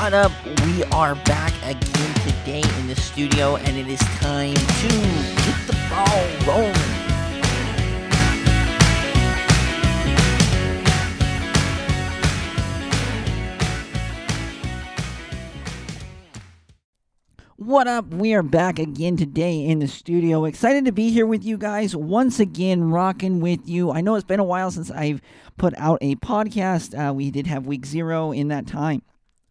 What up? We are back again today in the studio, and it is time to get the ball rolling. What up? We are back again today in the studio. Excited to be here with you guys once again, rocking with you. I know it's been a while since I've put out a podcast. Uh, we did have week zero in that time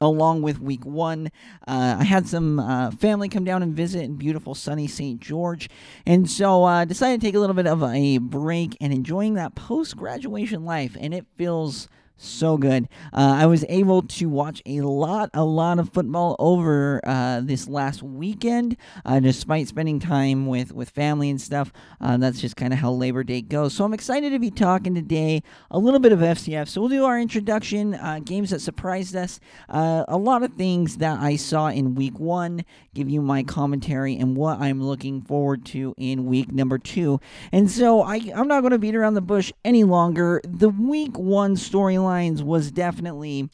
along with week one. Uh, I had some uh, family come down and visit in beautiful sunny St. George. And so uh, decided to take a little bit of a break and enjoying that post graduation life. And it feels so good. Uh, I was able to watch a lot, a lot of football over uh, this last weekend, uh, despite spending time with with family and stuff. Uh, that's just kind of how Labor Day goes. So I'm excited to be talking today a little bit of FCS. So we'll do our introduction, uh, games that surprised us, uh, a lot of things that I saw in Week One. Give you my commentary and what I'm looking forward to in Week Number Two. And so I I'm not going to beat around the bush any longer. The Week One storyline was definitely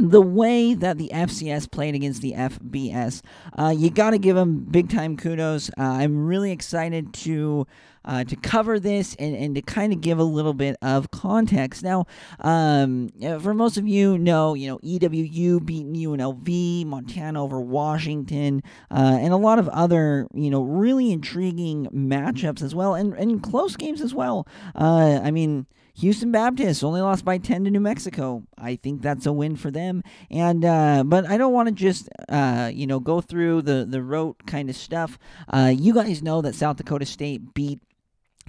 the way that the FCS played against the FBS. Uh, you got to give them big time kudos. Uh, I'm really excited to. Uh, to cover this and, and to kind of give a little bit of context. Now, um, for most of you know, you know, EWU beating UNLV, Montana over Washington, uh, and a lot of other, you know, really intriguing matchups as well, and, and close games as well. Uh, I mean, Houston Baptist only lost by 10 to New Mexico. I think that's a win for them. And uh, but I don't want to just uh, you know go through the the rote kind of stuff. Uh, you guys know that South Dakota State beat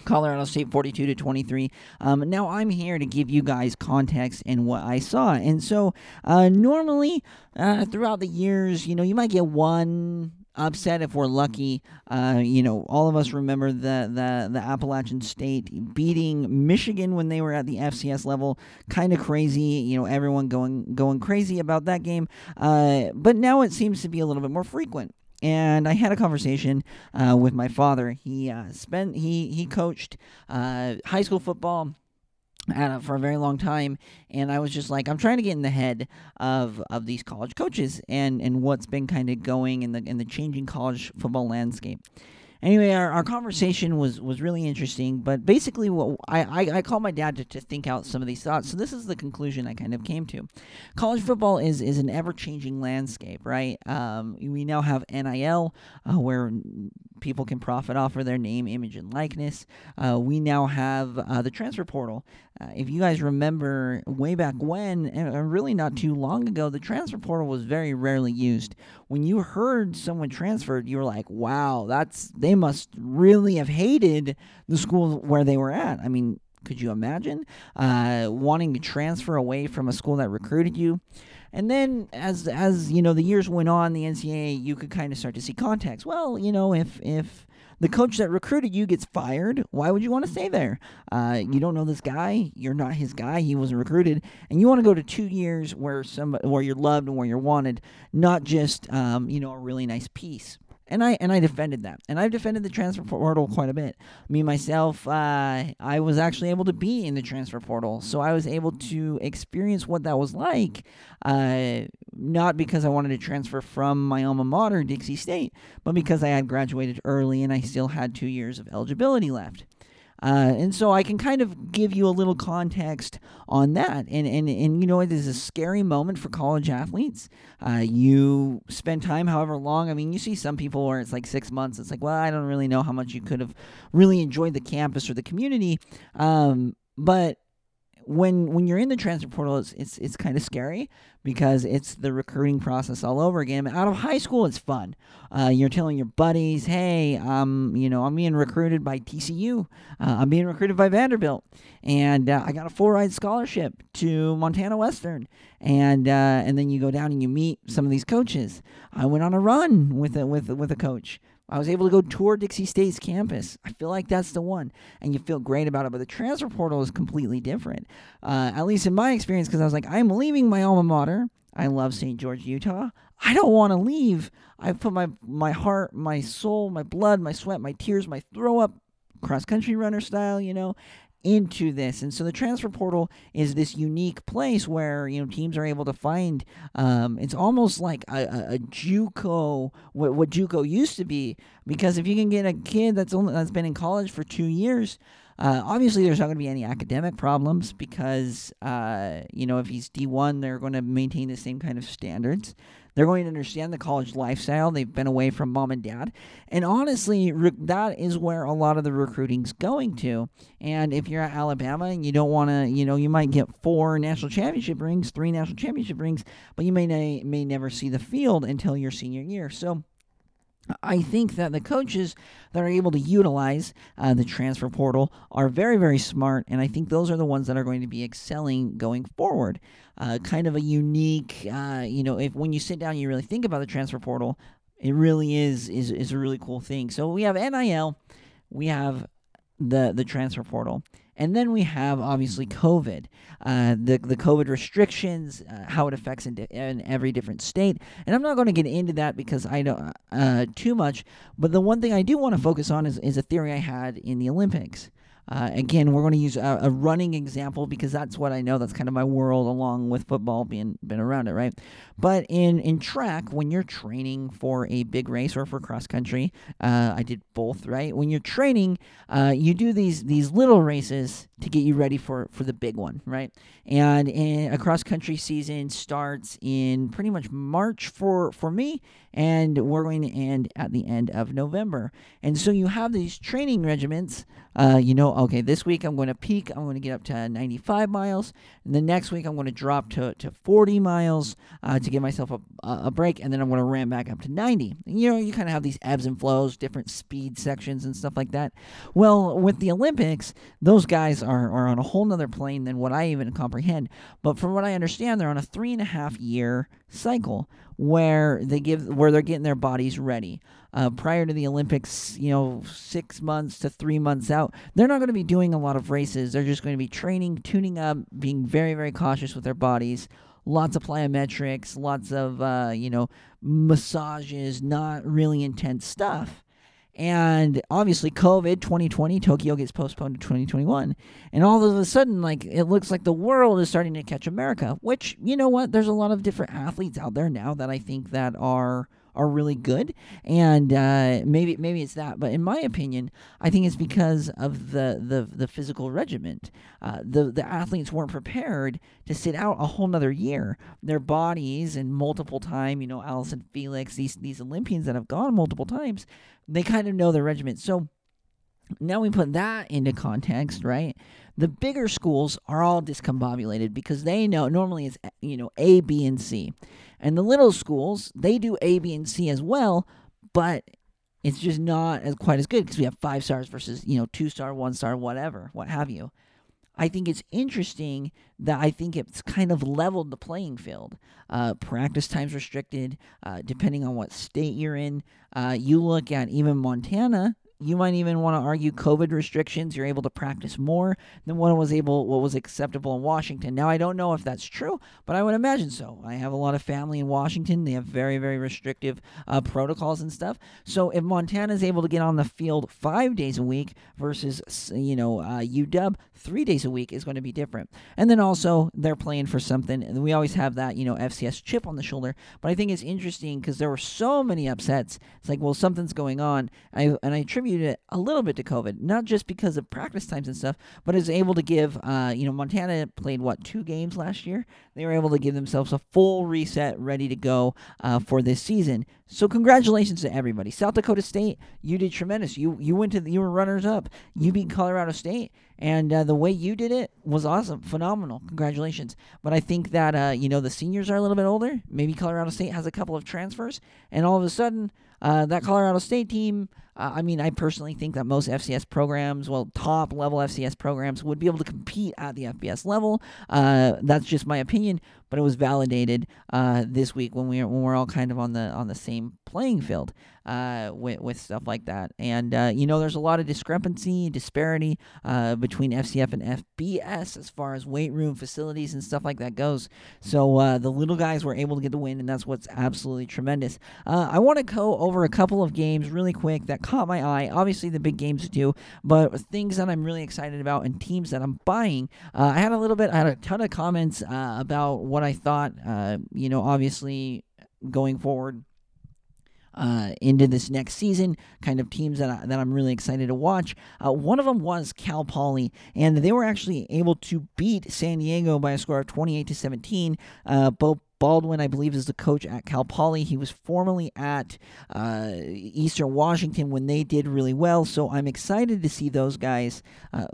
Colorado State 42 to 23. Um, now I'm here to give you guys context and what I saw. And so uh, normally uh, throughout the years, you know, you might get one upset if we're lucky. Uh, you know, all of us remember the, the the Appalachian State beating Michigan when they were at the FCS level. Kind of crazy. You know, everyone going going crazy about that game. Uh, but now it seems to be a little bit more frequent. And I had a conversation uh, with my father. He uh, spent he he coached uh, high school football for a very long time and i was just like i'm trying to get in the head of of these college coaches and and what's been kind of going in the in the changing college football landscape anyway, our, our conversation was was really interesting. But basically, what I, I, I called my dad to, to think out some of these thoughts. So this is the conclusion I kind of came to. College football is is an ever changing landscape, right? Um, we now have NIL, uh, where people can profit off of their name, image, and likeness. Uh, we now have uh, the transfer portal. Uh, if you guys remember way back when, and really not too long ago, the transfer portal was very rarely used. When you heard someone transferred, you were like, "Wow, that's they must really have hated the school where they were at." I mean, could you imagine uh, wanting to transfer away from a school that recruited you? And then as as you know the years went on, the NCAA you could kind of start to see context. Well, you know if if the coach that recruited you gets fired, why would you want to stay there? Uh, you don't know this guy. You're not his guy. He wasn't recruited, and you want to go to two years where some where you're loved and where you're wanted, not just um, you know a really nice piece and I and I defended that, and I've defended the transfer portal quite a bit. Me myself, uh, I was actually able to be in the transfer portal, so I was able to experience what that was like. Uh, not because I wanted to transfer from my alma mater, Dixie State, but because I had graduated early and I still had two years of eligibility left. Uh, and so I can kind of give you a little context on that. And, and, and you know, it is a scary moment for college athletes. Uh, you spend time however long. I mean, you see some people where it's like six months. It's like, well, I don't really know how much you could have really enjoyed the campus or the community. Um, but when when you're in the transfer portal, it's it's, it's kind of scary because it's the recruiting process all over again. Out of high school, it's fun. Uh, you're telling your buddies, "Hey, um, you know, I'm being recruited by TCU. Uh, I'm being recruited by Vanderbilt, and uh, I got a full ride scholarship to Montana Western." And uh, and then you go down and you meet some of these coaches. I went on a run with a, with with a coach. I was able to go tour Dixie State's campus. I feel like that's the one, and you feel great about it. But the transfer portal is completely different, uh, at least in my experience, because I was like, I'm leaving my alma mater. I love St. George, Utah. I don't want to leave. I've put my my heart, my soul, my blood, my sweat, my tears, my throw up, cross country runner style, you know, into this. And so the transfer portal is this unique place where you know teams are able to find. Um, it's almost like a, a, a JUCO, what, what JUCO used to be, because if you can get a kid that's only that's been in college for two years. Uh, obviously, there's not going to be any academic problems because, uh, you know, if he's D1, they're going to maintain the same kind of standards. They're going to understand the college lifestyle. They've been away from mom and dad. And honestly, that is where a lot of the recruiting's going to. And if you're at Alabama and you don't want to, you know, you might get four national championship rings, three national championship rings, but you may, may never see the field until your senior year. So, I think that the coaches that are able to utilize uh, the transfer portal are very, very smart, and I think those are the ones that are going to be excelling going forward. Uh, kind of a unique, uh, you know, if when you sit down, and you really think about the transfer portal, it really is is is a really cool thing. So we have NIL, we have the the transfer portal. And then we have obviously COVID, uh, the the COVID restrictions, uh, how it affects in, di- in, every different state. And I'm not going to get into that because I don't uh, too much. But the one thing I do want to focus on is, is a theory I had in the Olympics. Uh, again, we're going to use a, a, running example because that's what I know. That's kind of my world, along with football being been around it, right? But in in track, when you're training for a big race or for cross country, uh, I did both, right? When you're training, uh, you do these these little races to get you ready for for the big one, right? And a cross country season starts in pretty much March for for me, and we're going to end at the end of November. And so you have these training regiments. Uh, you know, okay, this week I'm going to peak. I'm going to get up to 95 miles. And the next week I'm going to drop to, to 40 miles uh, to give myself a, a break. And then I'm going to ramp back up to 90. And, you know, you kind of have these ebbs and flows, different speed sections and stuff like that. Well, with the Olympics, those guys are, are on a whole nother plane than what I even comprehend. But from what I understand, they're on a three and a half year cycle where they give where they're getting their bodies ready. Uh, prior to the Olympics, you know, six months to three months out, they're not going to be doing a lot of races. They're just going to be training, tuning up, being very, very cautious with their bodies. Lots of plyometrics, lots of, uh, you know, massages, not really intense stuff. And obviously, COVID 2020, Tokyo gets postponed to 2021. And all of a sudden, like, it looks like the world is starting to catch America, which, you know what? There's a lot of different athletes out there now that I think that are are really good, and uh, maybe maybe it's that. But in my opinion, I think it's because of the the, the physical regiment. Uh, the the athletes weren't prepared to sit out a whole nother year. Their bodies and multiple time, you know, Allison Felix, these these Olympians that have gone multiple times, they kind of know their regiment. So now we put that into context, right? The bigger schools are all discombobulated because they know normally it's you know A, B, and C, and the little schools they do A, B, and C as well, but it's just not as quite as good because we have five stars versus you know two star, one star, whatever, what have you. I think it's interesting that I think it's kind of leveled the playing field. Uh, practice times restricted, uh, depending on what state you're in. Uh, you look at even Montana, you might even want to argue COVID restrictions. You're able to practice more than what was able, what was acceptable in Washington. Now, I don't know if that's true, but I would imagine so. I have a lot of family in Washington. They have very, very restrictive uh, protocols and stuff. So if Montana is able to get on the field five days a week versus, you know, uh, UW three days a week is going to be different. And then also they're playing for something. And we always have that, you know, FCS chip on the shoulder. But I think it's interesting because there were so many upsets. It's like, well, something's going on. I and I attribute it a little bit to COVID, not just because of practice times and stuff, but is able to give, uh, you know, Montana played what two games last year. They were able to give themselves a full reset, ready to go uh, for this season. So congratulations to everybody. South Dakota State, you did tremendous. You you went to the, you were runners up. You beat Colorado State, and uh, the way you did it was awesome, phenomenal. Congratulations. But I think that uh, you know the seniors are a little bit older. Maybe Colorado State has a couple of transfers, and all of a sudden uh, that Colorado State team. Uh, I mean, I personally think that most FCS programs, well, top level FCS programs, would be able to compete at the FBS level. Uh, that's just my opinion, but it was validated uh, this week when we when we're all kind of on the on the same playing field uh, with with stuff like that. And uh, you know, there's a lot of discrepancy, disparity uh, between FCS and FBS as far as weight room facilities and stuff like that goes. So the little guys were able to get the win, and that's what's absolutely tremendous. I want to go over a couple of games really quick that caught my eye. Obviously, the big games do, but things that I'm really excited about and teams that I'm buying. Uh, I had a little bit, I had a ton of comments uh, about what I thought. Uh, you know, obviously going forward uh, into this next season, kind of teams that, I, that I'm really excited to watch. Uh, one of them was Cal Poly, and they were actually able to beat San Diego by a score of 28 to 17. Uh, Baldwin, I believe, is the coach at Cal Poly. He was formerly at uh, Eastern Washington when they did really well. So I'm excited to see those guys uh,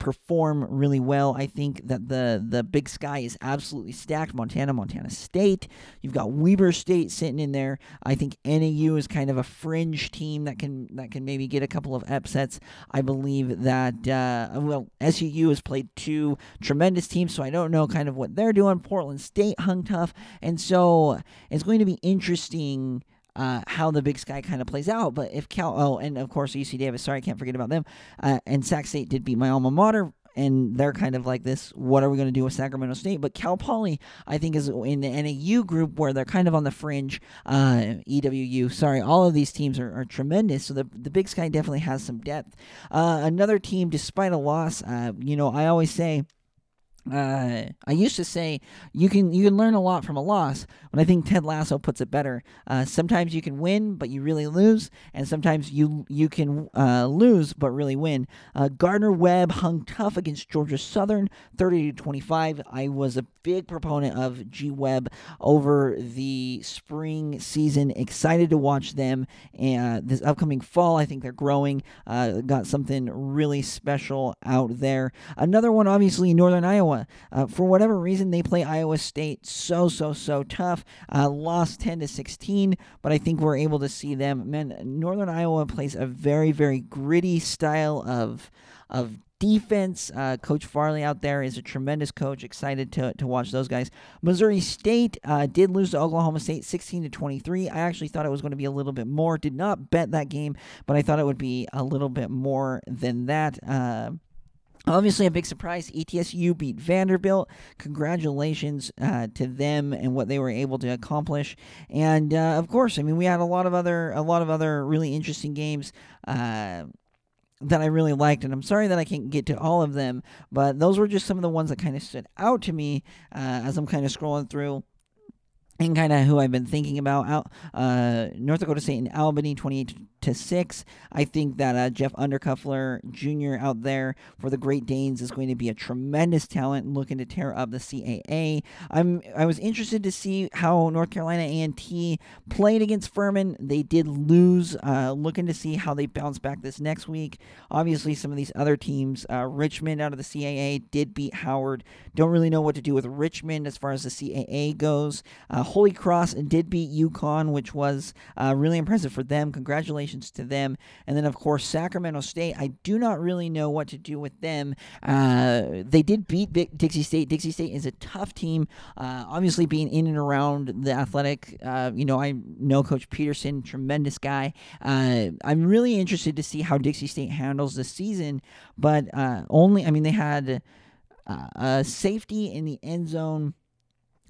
perform really well. I think that the the Big Sky is absolutely stacked. Montana, Montana State. You've got Weber State sitting in there. I think NAU is kind of a fringe team that can that can maybe get a couple of upsets. I believe that uh, well SUU has played two tremendous teams, so I don't know kind of what they're doing. Portland State hung tough. And so it's going to be interesting uh, how the Big Sky kind of plays out. But if Cal, oh, and of course UC Davis, sorry, I can't forget about them. Uh, and Sac State did beat my alma mater. And they're kind of like this. What are we going to do with Sacramento State? But Cal Poly, I think, is in the NAU group where they're kind of on the fringe. Uh, EWU, sorry, all of these teams are, are, tremendous. So the the Big Sky definitely has some depth. Uh, another team, despite a loss, uh, you know, I always say uh, I used to say you can you can learn a lot from a loss, but I think Ted Lasso puts it better. Uh, sometimes you can win, but you really lose, and sometimes you you can uh, lose but really win. Uh, Gardner Webb hung tough against Georgia Southern, thirty to twenty five. I was a big proponent of G Webb over the spring season. Excited to watch them and this upcoming fall. I think they're growing. Uh, got something really special out there. Another one, obviously, Northern Iowa. Iowa. Uh, for whatever reason, they play Iowa State so so so tough. Uh, lost 10 to 16, but I think we're able to see them. Man, Northern Iowa plays a very very gritty style of of defense. Uh, coach Farley out there is a tremendous coach. Excited to, to watch those guys. Missouri State uh, did lose to Oklahoma State 16 to 23. I actually thought it was going to be a little bit more. Did not bet that game, but I thought it would be a little bit more than that. Uh, Obviously, a big surprise. ETSU beat Vanderbilt. Congratulations uh, to them and what they were able to accomplish. And uh, of course, I mean, we had a lot of other a lot of other really interesting games. Uh, that I really liked, and I'm sorry that I can't get to all of them, but those were just some of the ones that kind of stood out to me uh, as I'm kind of scrolling through and kind of who I've been thinking about. Uh, North Dakota State and Albany, 28 to six. I think that uh, Jeff Undercuffler Jr. out there for the Great Danes is going to be a tremendous talent looking to tear up the CAA. I'm I was interested to see how North Carolina A&T played against Furman. They did lose. Uh, looking to see how they bounce back this next week. Obviously, some of these other teams, uh, Richmond out of the CAA did beat Howard. Don't really know what to do with Richmond as far as the CAA goes. Uh, Holy Cross did beat UConn, which was uh, really impressive for them. Congratulations congratulations to them. And then, of course, Sacramento State. I do not really know what to do with them. Uh, they did beat Dixie State. Dixie State is a tough team. Uh, obviously, being in and around the athletic, uh, you know, I know Coach Peterson, tremendous guy. Uh, I'm really interested to see how Dixie State handles the season, but uh, only, I mean, they had uh, a safety in the end zone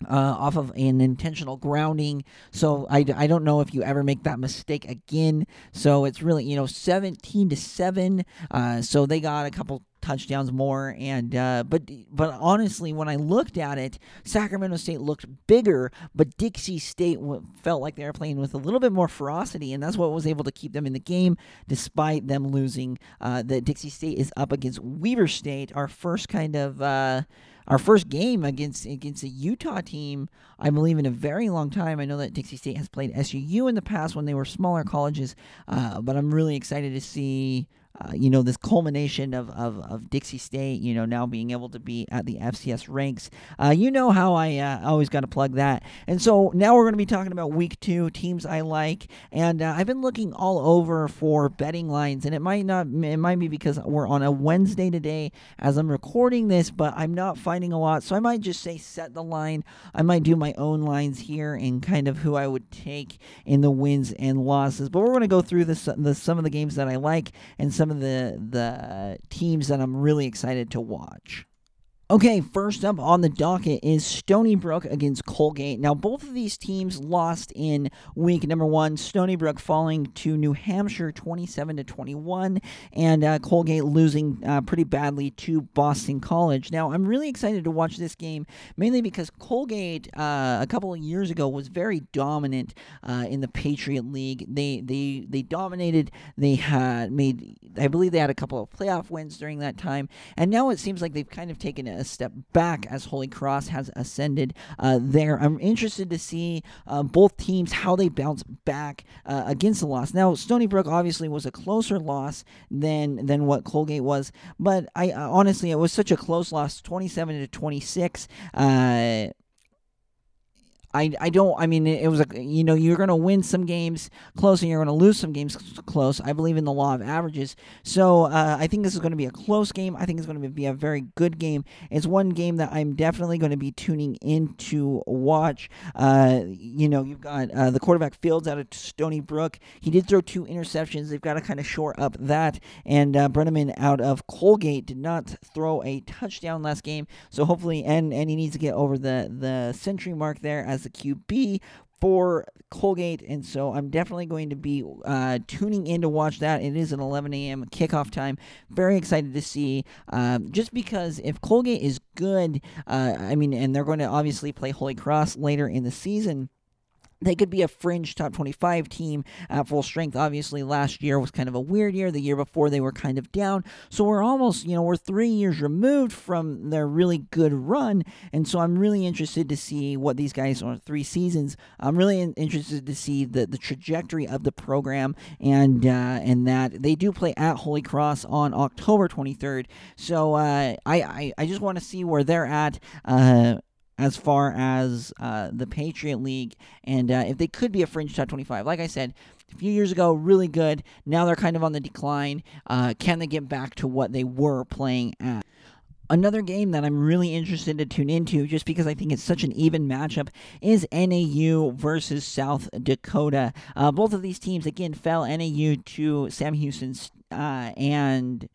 uh, off of an intentional grounding. So I, I don't know if you ever make that mistake again. So it's really, you know, 17 to 7. Uh, so they got a couple touchdowns more and uh, but but honestly when I looked at it Sacramento State looked bigger but Dixie State w- felt like they were playing with a little bit more ferocity and that's what was able to keep them in the game despite them losing uh, the Dixie State is up against Weber State our first kind of uh, our first game against against a Utah team, I believe, in a very long time. I know that Dixie State has played SUU in the past when they were smaller colleges, uh, but I'm really excited to see uh, you know, this culmination of, of, of Dixie State, you know, now being able to be at the FCS ranks. Uh, you know how I uh, always got to plug that. And so now we're going to be talking about week two, teams I like. And uh, I've been looking all over for betting lines, and it might not, it might be because we're on a Wednesday today as I'm recording this, but I'm not finding a lot. So I might just say set the line. I might do my own lines here and kind of who I would take in the wins and losses. But we're going to go through this, the, some of the games that I like and some of the the teams that I'm really excited to watch. Okay, first up on the docket is Stony Brook against Colgate. Now, both of these teams lost in week number one. Stony Brook falling to New Hampshire 27 to 21, and uh, Colgate losing uh, pretty badly to Boston College. Now, I'm really excited to watch this game, mainly because Colgate uh, a couple of years ago was very dominant uh, in the Patriot League. They they they dominated. They had made, I believe, they had a couple of playoff wins during that time, and now it seems like they've kind of taken a a step back as Holy Cross has ascended uh, there. I'm interested to see uh, both teams how they bounce back uh, against the loss. Now, Stony Brook obviously was a closer loss than than what Colgate was, but I uh, honestly it was such a close loss, 27 to 26. I, I don't I mean it was a you know you're going to win some games close and you're going to lose some games close. I believe in the law of averages. So uh, I think this is going to be a close game. I think it's going to be a very good game. It's one game that I'm definitely going to be tuning in to watch. Uh, you know you've got uh, the quarterback Fields out of Stony Brook. He did throw two interceptions. They've got to kind of shore up that. And uh, Breneman out of Colgate did not throw a touchdown last game. So hopefully and and he needs to get over the the century mark there as the QB for Colgate, and so I'm definitely going to be uh, tuning in to watch that. It is an 11 a.m. kickoff time. Very excited to see, um, just because if Colgate is good, uh, I mean, and they're going to obviously play Holy Cross later in the season they could be a fringe top 25 team at full strength. Obviously, last year was kind of a weird year. The year before, they were kind of down. So we're almost, you know, we're three years removed from their really good run. And so I'm really interested to see what these guys are three seasons. I'm really interested to see the, the trajectory of the program and uh, and that they do play at Holy Cross on October 23rd. So uh, I, I, I just want to see where they're at. Uh, as far as uh, the Patriot League, and uh, if they could be a fringe top 25. Like I said, a few years ago, really good. Now they're kind of on the decline. Uh, can they get back to what they were playing at? Another game that I'm really interested to tune into, just because I think it's such an even matchup, is NAU versus South Dakota. Uh, both of these teams, again, fell NAU to Sam Houston's uh, and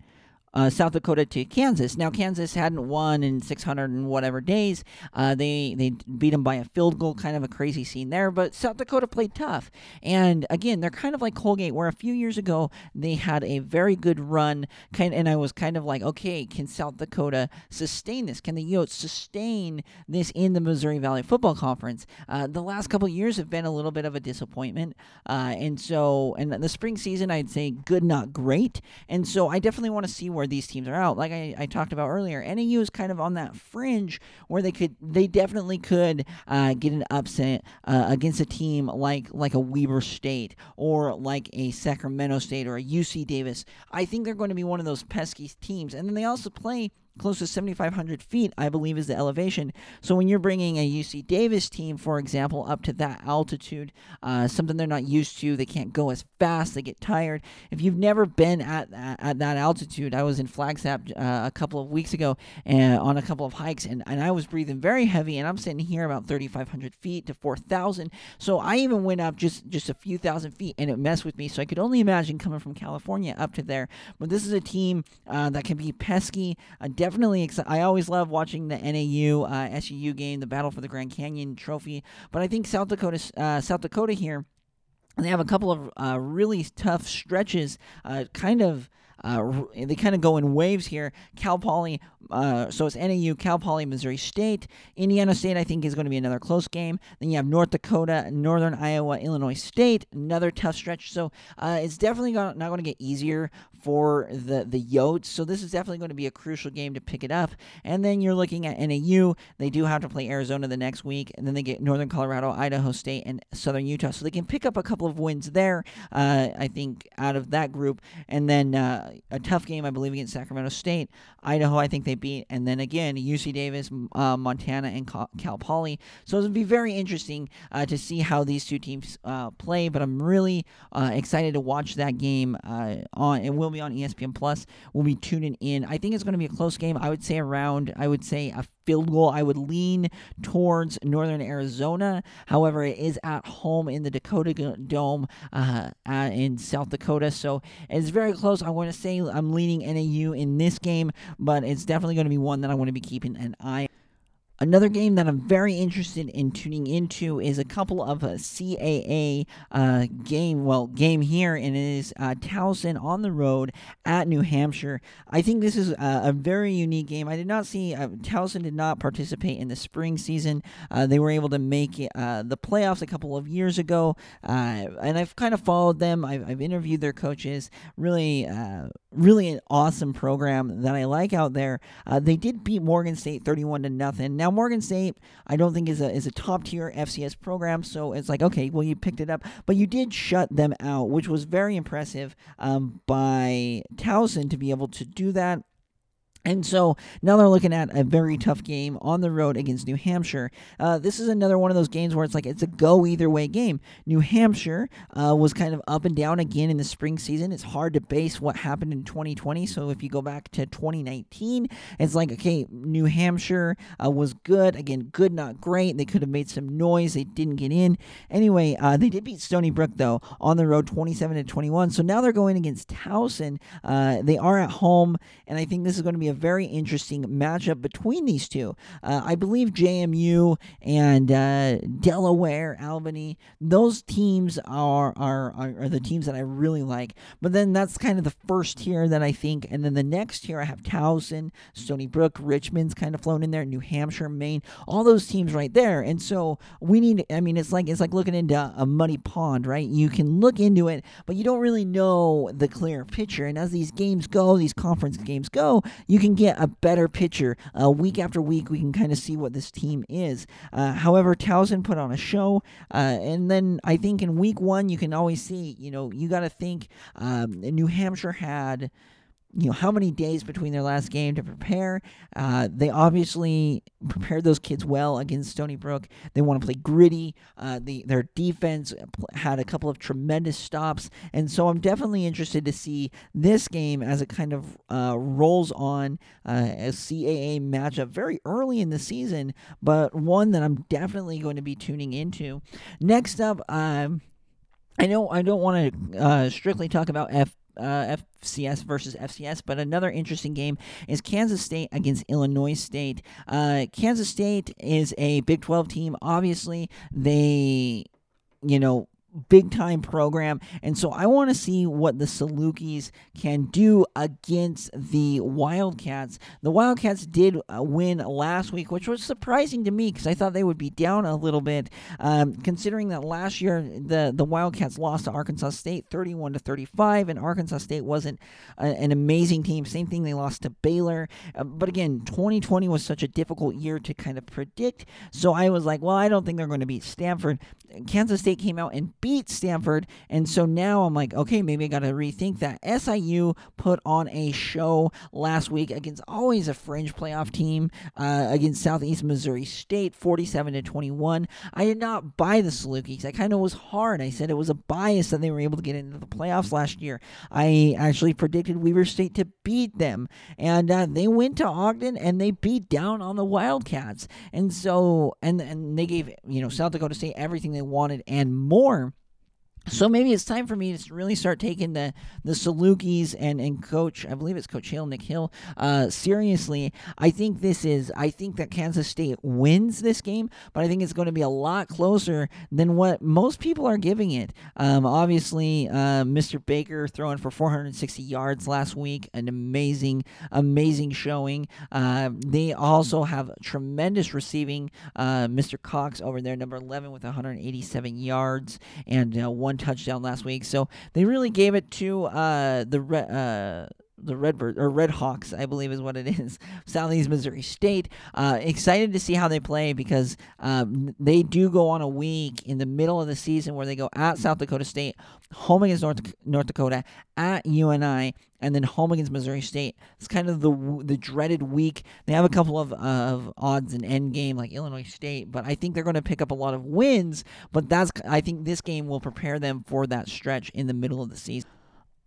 uh, South Dakota to Kansas. Now Kansas hadn't won in 600 and whatever days. Uh, they they beat them by a field goal, kind of a crazy scene there. But South Dakota played tough, and again they're kind of like Colgate, where a few years ago they had a very good run, kind and I was kind of like, okay, can South Dakota sustain this? Can the Yotes sustain this in the Missouri Valley Football Conference? Uh, the last couple years have been a little bit of a disappointment, uh, and so and the spring season I'd say good, not great, and so I definitely want to see where these teams are out. Like I, I talked about earlier, NAU is kind of on that fringe where they could, they definitely could uh, get an upset uh, against a team like like a Weber State or like a Sacramento State or a UC Davis. I think they're going to be one of those pesky teams, and then they also play close to 7,500 feet, I believe, is the elevation. So when you're bringing a UC Davis team, for example, up to that altitude, uh, something they're not used to, they can't go as fast, they get tired. If you've never been at at that altitude, I was in Flagstaff uh, a couple of weeks ago and on a couple of hikes, and, and I was breathing very heavy, and I'm sitting here about 3,500 feet to 4,000. So I even went up just just a few thousand feet, and it messed with me. So I could only imagine coming from California up to there. But this is a team uh, that can be pesky. Uh, definitely excited. I always love watching the NAU uh, SUU game, the Battle for the Grand Canyon Trophy. But I think South Dakota, uh, South Dakota here, they have a couple of uh, really tough stretches, uh, kind of. Uh, they kind of go in waves here. Cal Poly, uh, so it's NAU, Cal Poly, Missouri State. Indiana State, I think, is going to be another close game. Then you have North Dakota, Northern Iowa, Illinois State, another tough stretch. So uh, it's definitely not going to get easier for the the Yotes. So this is definitely going to be a crucial game to pick it up. And then you're looking at NAU. They do have to play Arizona the next week, and then they get Northern Colorado, Idaho State, and Southern Utah. So they can pick up a couple of wins there. Uh, I think out of that group, and then uh, a tough game I believe against Sacramento State. Idaho, I think they beat, and then again UC Davis, uh, Montana, and Cal Poly. So it'll be very interesting uh, to see how these two teams uh, play. But I'm really uh, excited to watch that game on. It will be be on ESPN Plus. We'll be tuning in. I think it's going to be a close game. I would say around, I would say a field goal. I would lean towards Northern Arizona. However, it is at home in the Dakota Dome uh, in South Dakota, so it's very close. I want to say I'm leaning NAU in this game, but it's definitely going to be one that I want to be keeping an eye Another game that I'm very interested in tuning into is a couple of uh, CAA uh, game, well, game here, and it is uh, Towson on the road at New Hampshire. I think this is a, a very unique game. I did not see uh, Towson did not participate in the spring season. Uh, they were able to make uh, the playoffs a couple of years ago, uh, and I've kind of followed them. I've, I've interviewed their coaches. Really, really an awesome program that I like out there. they did beat Morgan State 31 to nothing. Now now Morgan State, I don't think is a is a top tier FCS program, so it's like okay, well you picked it up, but you did shut them out, which was very impressive um, by Towson to be able to do that. And so now they're looking at a very tough game on the road against New Hampshire. Uh, this is another one of those games where it's like it's a go either way game. New Hampshire uh, was kind of up and down again in the spring season. It's hard to base what happened in 2020. So if you go back to 2019, it's like, okay, New Hampshire uh, was good. Again, good, not great. They could have made some noise. They didn't get in. Anyway, uh, they did beat Stony Brook, though, on the road 27 to 21. So now they're going against Towson. Uh, they are at home, and I think this is going to be a very interesting matchup between these two. Uh, I believe JMU and uh, Delaware, Albany, those teams are, are, are, are, the teams that I really like. But then that's kind of the first tier that I think. And then the next tier, I have Towson, Stony Brook, Richmond's kind of flown in there, New Hampshire, Maine, all those teams right there. And so we need, I mean, it's like, it's like looking into a muddy pond, right? You can look into it, but you don't really know the clear picture. And as these games go, these conference games go, you can can get a better picture. Uh, week after week, we can kind of see what this team is. Uh, however, Towson put on a show, uh, and then I think in week one, you can always see, you know, you got to think um, New Hampshire had you know how many days between their last game to prepare. Uh, they obviously prepared those kids well against Stony Brook. They want to play gritty. Uh, the their defense had a couple of tremendous stops, and so I'm definitely interested to see this game as it kind of uh, rolls on uh, a CAA matchup very early in the season, but one that I'm definitely going to be tuning into. Next up, um, I know I don't want to uh, strictly talk about F uh, FCS versus FCS. But another interesting game is Kansas State against Illinois State. Uh, Kansas State is a Big 12 team. Obviously, they, you know, big time program. And so I want to see what the Salukis can do against the Wildcats. The Wildcats did uh, win last week, which was surprising to me because I thought they would be down a little bit, um, considering that last year the, the Wildcats lost to Arkansas State 31 to 35, and Arkansas State wasn't a, an amazing team. Same thing, they lost to Baylor. Uh, but again, 2020 was such a difficult year to kind of predict. So I was like, well, I don't think they're going to beat Stanford. Kansas State came out and beat Stanford. And so now I'm like, okay, maybe I got to rethink that. SIU put on a show last week against always a fringe playoff team uh, against Southeast Missouri State, 47 to 21. I did not buy the Salukis. I kind of was hard. I said it was a bias that they were able to get into the playoffs last year. I actually predicted Weber State to beat them, and uh, they went to Ogden and they beat down on the Wildcats. And so, and and they gave you know South Dakota State everything they wanted and more. So maybe it's time for me to really start taking the the Salukis and and coach I believe it's Coach Hill Nick Hill uh, seriously. I think this is I think that Kansas State wins this game, but I think it's going to be a lot closer than what most people are giving it. Um, obviously, uh, Mr. Baker throwing for 460 yards last week, an amazing amazing showing. Uh, they also have tremendous receiving. Uh, Mr. Cox over there, number 11 with 187 yards and uh, one touchdown last week. So they really gave it to uh, the uh, the Redbird or Red Hawks, I believe is what it is. Southeast Missouri State. Uh, excited to see how they play because um, they do go on a week in the middle of the season where they go at South Dakota State, home against North, North Dakota, at UNI, and then home against Missouri State. It's kind of the the dreaded week. They have a couple of of odds and end game like Illinois State, but I think they're going to pick up a lot of wins. But that's I think this game will prepare them for that stretch in the middle of the season.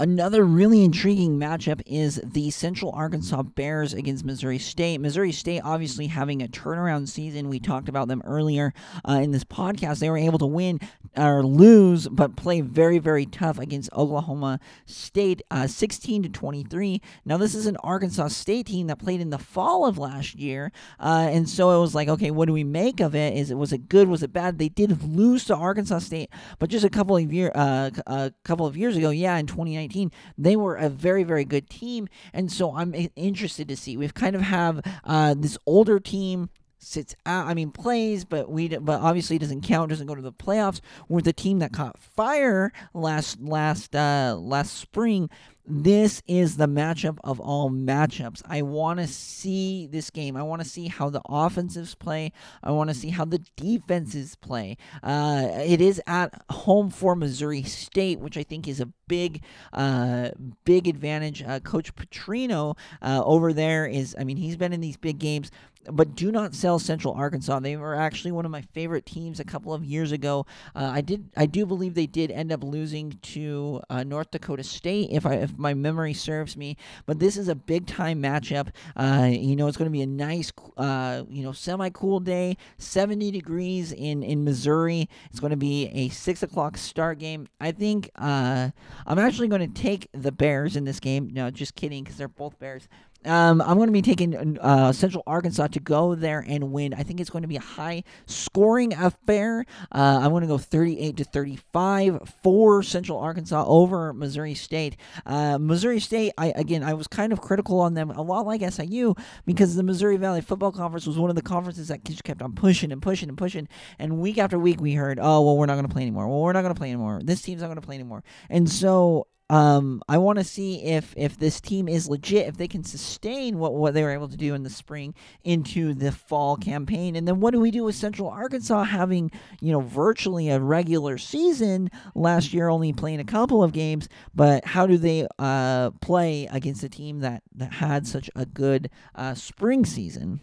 Another really intriguing matchup is the Central Arkansas Bears against Missouri State. Missouri State obviously having a turnaround season. We talked about them earlier uh, in this podcast. They were able to win or lose, but play very, very tough against Oklahoma State, uh, 16 to 23. Now, this is an Arkansas State team that played in the fall of last year, uh, and so it was like, okay, what do we make of it? Is it was it good? Was it bad? They did lose to Arkansas State, but just a couple of year, uh, a couple of years ago, yeah, in 2019. 2019, they were a very, very good team. And so I'm interested to see. We've kind of have uh, this older team sits out. I mean, plays, but we but obviously doesn't count. Doesn't go to the playoffs. With the team that caught fire last last uh, last spring, this is the matchup of all matchups. I want to see this game. I want to see how the offensives play. I want to see how the defenses play. Uh, it is at home for Missouri State, which I think is a big, uh, big advantage. Uh, Coach Petrino uh, over there is, I mean, he's been in these big games but do not sell Central Arkansas. They were actually one of my favorite teams a couple of years ago. Uh, I did, I do believe they did end up losing to uh, North Dakota State, if I, if my memory serves me. But this is a big time matchup. Uh, you know, it's going to be a nice, uh, you know, semi cool day, 70 degrees in in Missouri. It's going to be a six o'clock start game. I think uh, I'm actually going to take the Bears in this game. No, just kidding, because they're both Bears. Um, I'm going to be taking uh, Central Arkansas to go there and win. I think it's going to be a high scoring affair. Uh, I'm going to go 38 to 35 for Central Arkansas over Missouri State. Uh, Missouri State, I again, I was kind of critical on them, a lot like SIU, because the Missouri Valley Football Conference was one of the conferences that just kept on pushing and pushing and pushing. And week after week, we heard, oh, well, we're not going to play anymore. Well, we're not going to play anymore. This team's not going to play anymore. And so um, I want to see if if this team is legit, if they can sustain what what they were able to do in the spring into the fall campaign, and then what do we do with Central Arkansas having you know virtually a regular season last year, only playing a couple of games, but how do they uh, play against a team that that had such a good uh, spring season?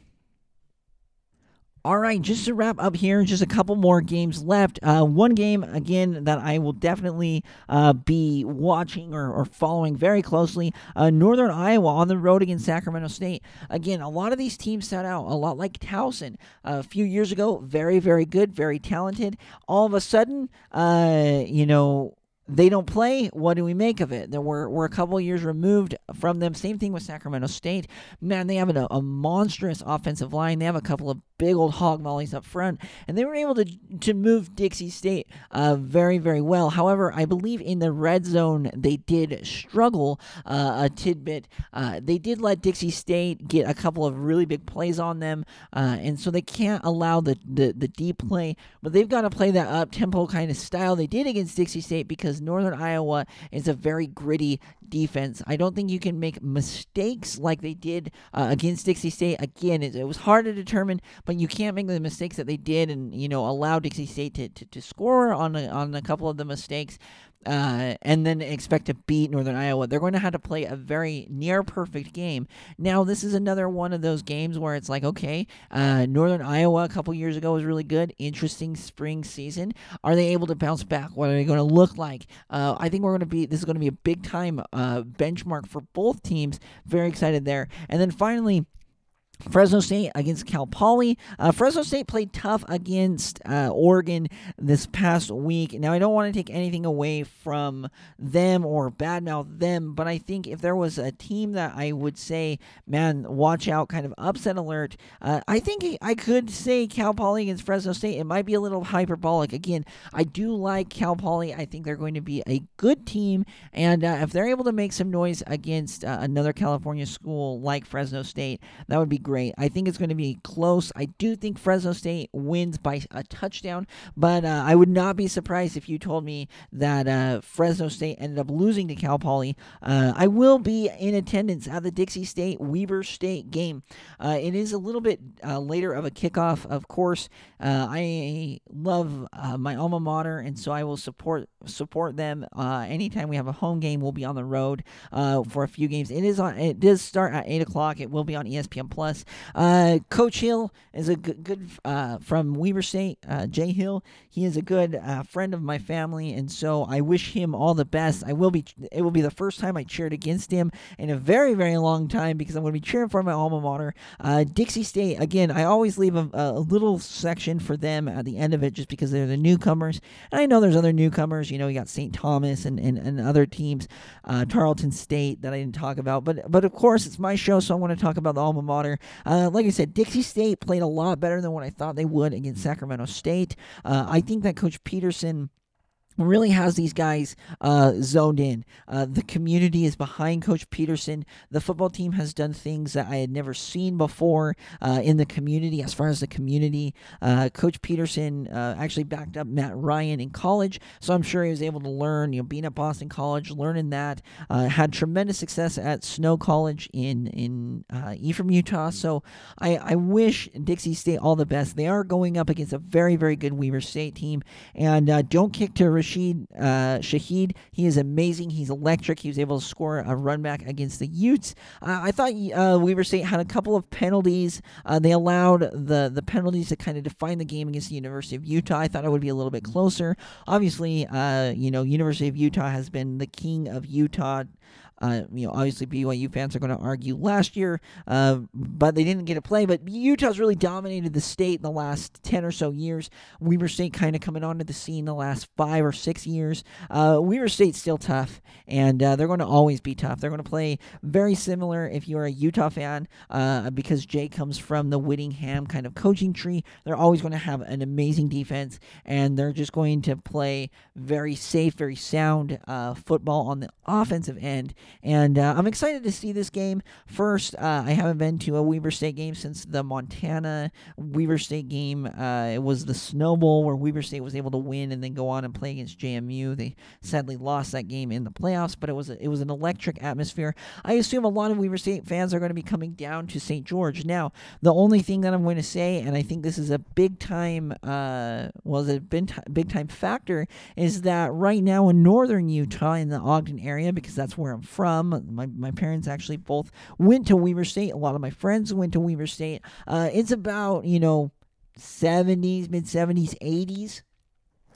All right, just to wrap up here, just a couple more games left. Uh, one game, again, that I will definitely uh, be watching or, or, following very closely uh, Northern Iowa on the road against Sacramento State. Again, a lot of these teams set out, a lot like Towson a few years ago. Very, very good, very talented. All of a sudden, uh, you know, they don't play. What do we make of it? That we're, we're a couple years removed from them. Same thing with Sacramento State. Man, they have a, a monstrous offensive line. They have a couple of big old hog mollies up front, and they were able to to move Dixie State uh, very very well. However, I believe in the red zone they did struggle uh, a tidbit. Uh, they did let Dixie State get a couple of really big plays on them, uh, and so they can't allow the, the the deep play. But they've got to play that up tempo kind of style they did against Dixie State because Northern Iowa is a very gritty defense. I don't think you can make mistakes like they did uh, against Dixie State. Again, it, it, was hard to determine, but you can't make the mistakes that they did and you know allow Dixie State to, to, to score on a, on a couple of the mistakes uh, and then expect to beat Northern Iowa. They're going to have to play a very near perfect game. Now, this is another one of those games where it's like, okay, uh, Northern Iowa a couple years ago was really good. Interesting spring season. Are they able to bounce back? What are they going to look like? Uh, I think we're going to be, this is going to be a big time uh, benchmark for both teams. Very excited there. And then finally, Fresno State against Cal Poly. Uh, Fresno State played tough against uh, Oregon this past week. Now, I don't want to take anything away from them or badmouth them, but I think if there was a team that I would say, man, watch out, kind of upset alert, uh, I think I could say Cal Poly against Fresno State. It might be a little hyperbolic. Again, I do like Cal Poly. I think they're going to be a good team, and uh, if they're able to make some noise against uh, another California school like Fresno State, that would be great. I think it's going to be close. I do think Fresno State wins by a touchdown, but uh, I would not be surprised if you told me that uh, Fresno State ended up losing to Cal Poly. Uh, I will be in attendance at the Dixie State Weber State game. Uh, it is a little bit uh, later of a kickoff, of course. Uh, I love my alma mater, and so I will support support them anytime we have a home game. We'll be on the road for a few games. It is on. It does start at eight o'clock. It will be on ESPN Plus. Uh, Coach Hill is a good, good uh, from Weber State. Uh, Jay Hill, he is a good uh, friend of my family, and so I wish him all the best. I will be. It will be the first time I cheered against him in a very, very long time because I'm going to be cheering for my alma mater, uh, Dixie State. Again, I always leave a, a little section for them at the end of it just because they're the newcomers, and I know there's other newcomers. You know, you got St. Thomas and, and, and other teams, uh, Tarleton State that I didn't talk about, but but of course it's my show, so I want to talk about the alma mater. Uh, like I said, Dixie State played a lot better than what I thought they would against Sacramento State. Uh, I think that Coach Peterson really has these guys uh, zoned in. Uh, the community is behind Coach Peterson. The football team has done things that I had never seen before uh, in the community. As far as the community, uh, Coach Peterson uh, actually backed up Matt Ryan in college, so I'm sure he was able to learn. You know, being at Boston College, learning that, uh, had tremendous success at Snow College in in Ephraim, Utah. So I, I wish Dixie State all the best. They are going up against a very very good Weber State team, and don't kick to Rashid uh, Shaheed. He is amazing. He's electric. He was able to score a run back against the Utes. Uh, I thought uh, Weber State had a couple of penalties. Uh, they allowed the, the penalties to kind of define the game against the University of Utah. I thought it would be a little bit closer. Obviously, uh, you know, University of Utah has been the king of Utah uh, you know, obviously BYU fans are going to argue last year, uh, but they didn't get to play. But Utah's really dominated the state in the last ten or so years. Weber State kind of coming onto the scene the last five or six years. Uh, Weber State's still tough, and uh, they're going to always be tough. They're going to play very similar if you're a Utah fan, uh, because Jay comes from the Whittingham kind of coaching tree. They're always going to have an amazing defense, and they're just going to play very safe, very sound uh, football on the offensive end and uh, I'm excited to see this game. First, uh, I haven't been to a Weber State game since the Montana Weber State game. Uh, it was the Snow Bowl where Weber State was able to win and then go on and play against JMU. They sadly lost that game in the playoffs, but it was a, it was an electric atmosphere. I assume a lot of Weber State fans are going to be coming down to St. George. Now, the only thing that I'm going to say, and I think this is a big time, uh, was a big, t- big time factor, is that right now in northern Utah, in the Ogden area, because that's where I'm from from. My, my parents actually both went to Weber State. A lot of my friends went to Weber State. Uh, it's about, you know, 70s, mid 70s, 80s.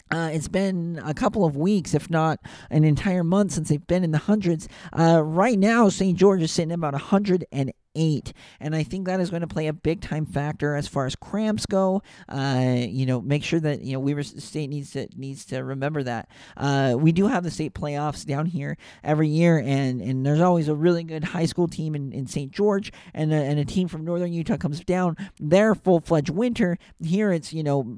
Uh, it's been a couple of weeks, if not an entire month, since they've been in the hundreds. Uh, right now, St. George is sitting at about 108 eight. And I think that is going to play a big time factor as far as cramps go. Uh, you know, make sure that you know Weber State needs to needs to remember that. Uh, we do have the state playoffs down here every year, and and there's always a really good high school team in, in St. George, and a, and a team from Northern Utah comes down. Their full fledged winter here, it's you know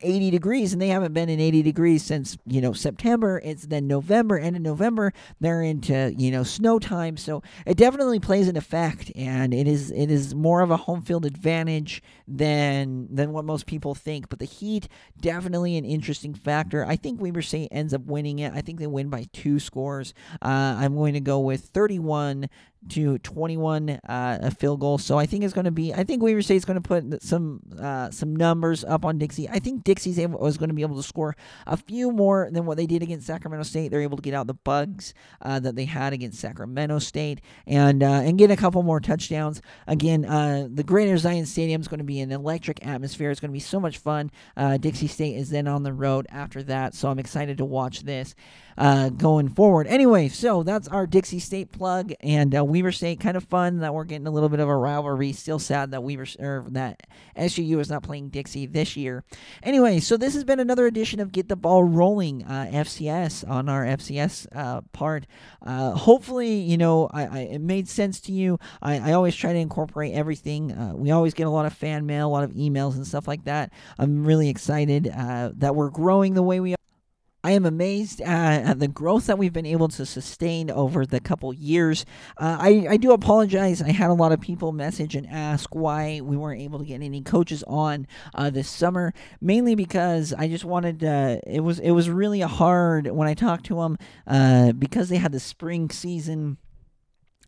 80 degrees, and they haven't been in 80 degrees since you know September. It's then November, end of November. They're into you know snow time, so it definitely plays an effect, and it is it is more of a home field advantage than than what most people think. But the heat definitely an interesting factor. I think Weber State ends up winning it. I think they win by two scores. Uh, I'm going to go with 31 to 21 uh, a field goal. So I think it's going to be. I think Weber State's going to put some uh, some numbers up on Dixie. I think Dixie's able was going to be able to score a few more than what they did against Sacramento State. They're able to get out the bugs uh, that they had against Sacramento State and uh, and get a couple more touchdowns. Again, uh, the Greater Zion Stadium is going to be an electric atmosphere. It's going to be so much fun. Uh, Dixie State is then on the road after that, so I'm excited to watch this uh, going forward. Anyway, so that's our Dixie State plug and uh, Weber State. Kind of fun that we're getting a little bit of a rivalry. Still sad that Weber or that SUU is not playing Dixie this year. Anyway, so this has been another edition of Get the Ball Rolling uh, FCS on our FCS uh, part. Uh, hopefully, you know, I, I, it made sense to you. I, I always try to incorporate everything. Uh, we always get a lot of fan mail, a lot of emails, and stuff like that. I'm really excited that we're growing the way we are. I am amazed at the growth that we've been able to sustain over the couple years. Uh, I, I do apologize. I had a lot of people message and ask why we weren't able to get any coaches on uh, this summer, mainly because I just wanted to. It was it was really hard when I talked to them uh, because they had the spring season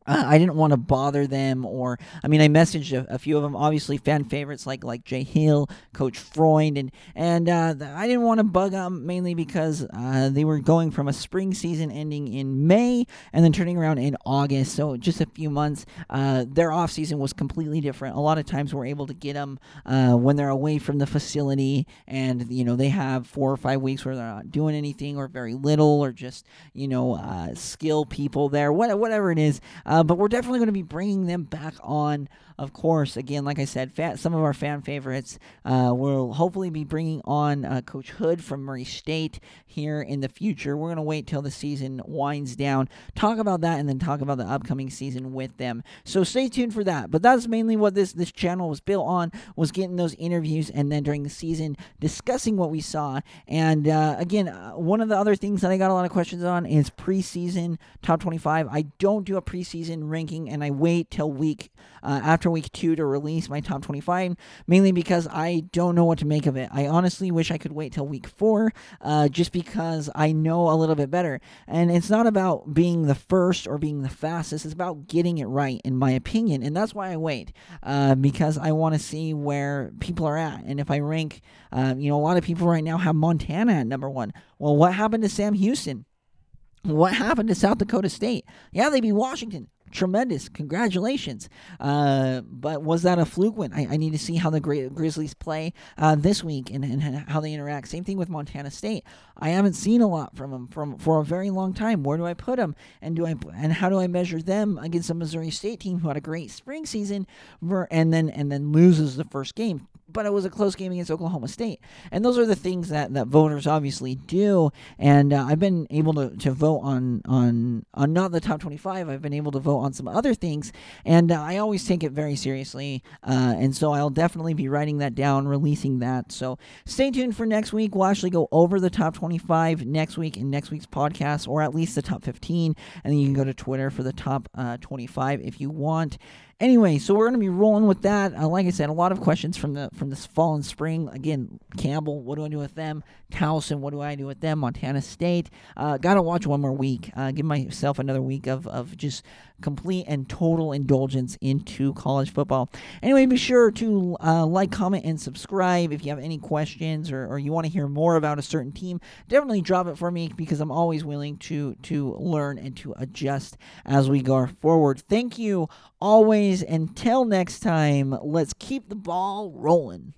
uh, I didn't want to bother them, or I mean, I messaged a, a, few of them, obviously fan favorites like like Jay Hill, Coach Freund, and and uh, I didn't want to bug them mainly because uh, they were going from a spring season ending in May and then turning around in August, so just a few months. Uh, their off season was completely different. A lot of times we're able to get them uh, when they're away from the facility, and you know they have four or five weeks where they're not doing anything or very little, or just you know uh, skill people there, whatever it is. Uh, but we're definitely going to be bringing them back on of course, again, like I said, some of our fan favorites. Uh, we'll hopefully be bringing on uh, Coach Hood from Murray State here in the future. We're going to wait till the season winds down, talk about that, and then talk about the upcoming season with them. So stay tuned for that. But that's mainly what this this channel was built on was getting those interviews, and then during the season discussing what we saw. And uh, again, uh, one of the other things that I got a lot of questions on is preseason top 25. I don't do a preseason ranking, and I wait till week uh, after after week two to release my top 25, mainly because I don't know what to make of it. I honestly wish I could wait till week four, uh, just because I know a little bit better. And it's not about being the first or being the fastest, it's about getting it right, in my opinion. And that's why I wait, uh, because I want to see where people are at. And if I rank, uh, you know, a lot of people right now have Montana at number one. Well, what happened to Sam Houston? What happened to South Dakota State? Yeah, they beat Washington tremendous. Congratulations. Uh, but was that a fluke win? I, I need to see how the Gri- Grizzlies play uh, this week and, and how they interact. Same thing with Montana State. I haven't seen a lot from them from for a very long time. Where do I put them? And do I and how do I measure them against a Missouri State team who had a great spring season and then and then loses the first game? But it was a close game against Oklahoma State. And those are the things that, that voters obviously do. And uh, I've been able to, to vote on, on on not the top 25. I've been able to vote on some other things. And uh, I always take it very seriously. Uh, and so I'll definitely be writing that down, releasing that. So stay tuned for next week. We'll actually go over the top 25 next week in next week's podcast, or at least the top 15. And then you can go to Twitter for the top uh, 25 if you want. Anyway, so we're going to be rolling with that. Uh, like I said, a lot of questions from the from this fall and spring. Again, Campbell, what do I do with them? Towson, what do I do with them? Montana State. Uh, Got to watch one more week. Uh, give myself another week of, of just complete and total indulgence into college football. Anyway, be sure to uh, like, comment, and subscribe. If you have any questions or, or you want to hear more about a certain team, definitely drop it for me because I'm always willing to to learn and to adjust as we go forward. Thank you always. Until next time, let's keep the ball rolling.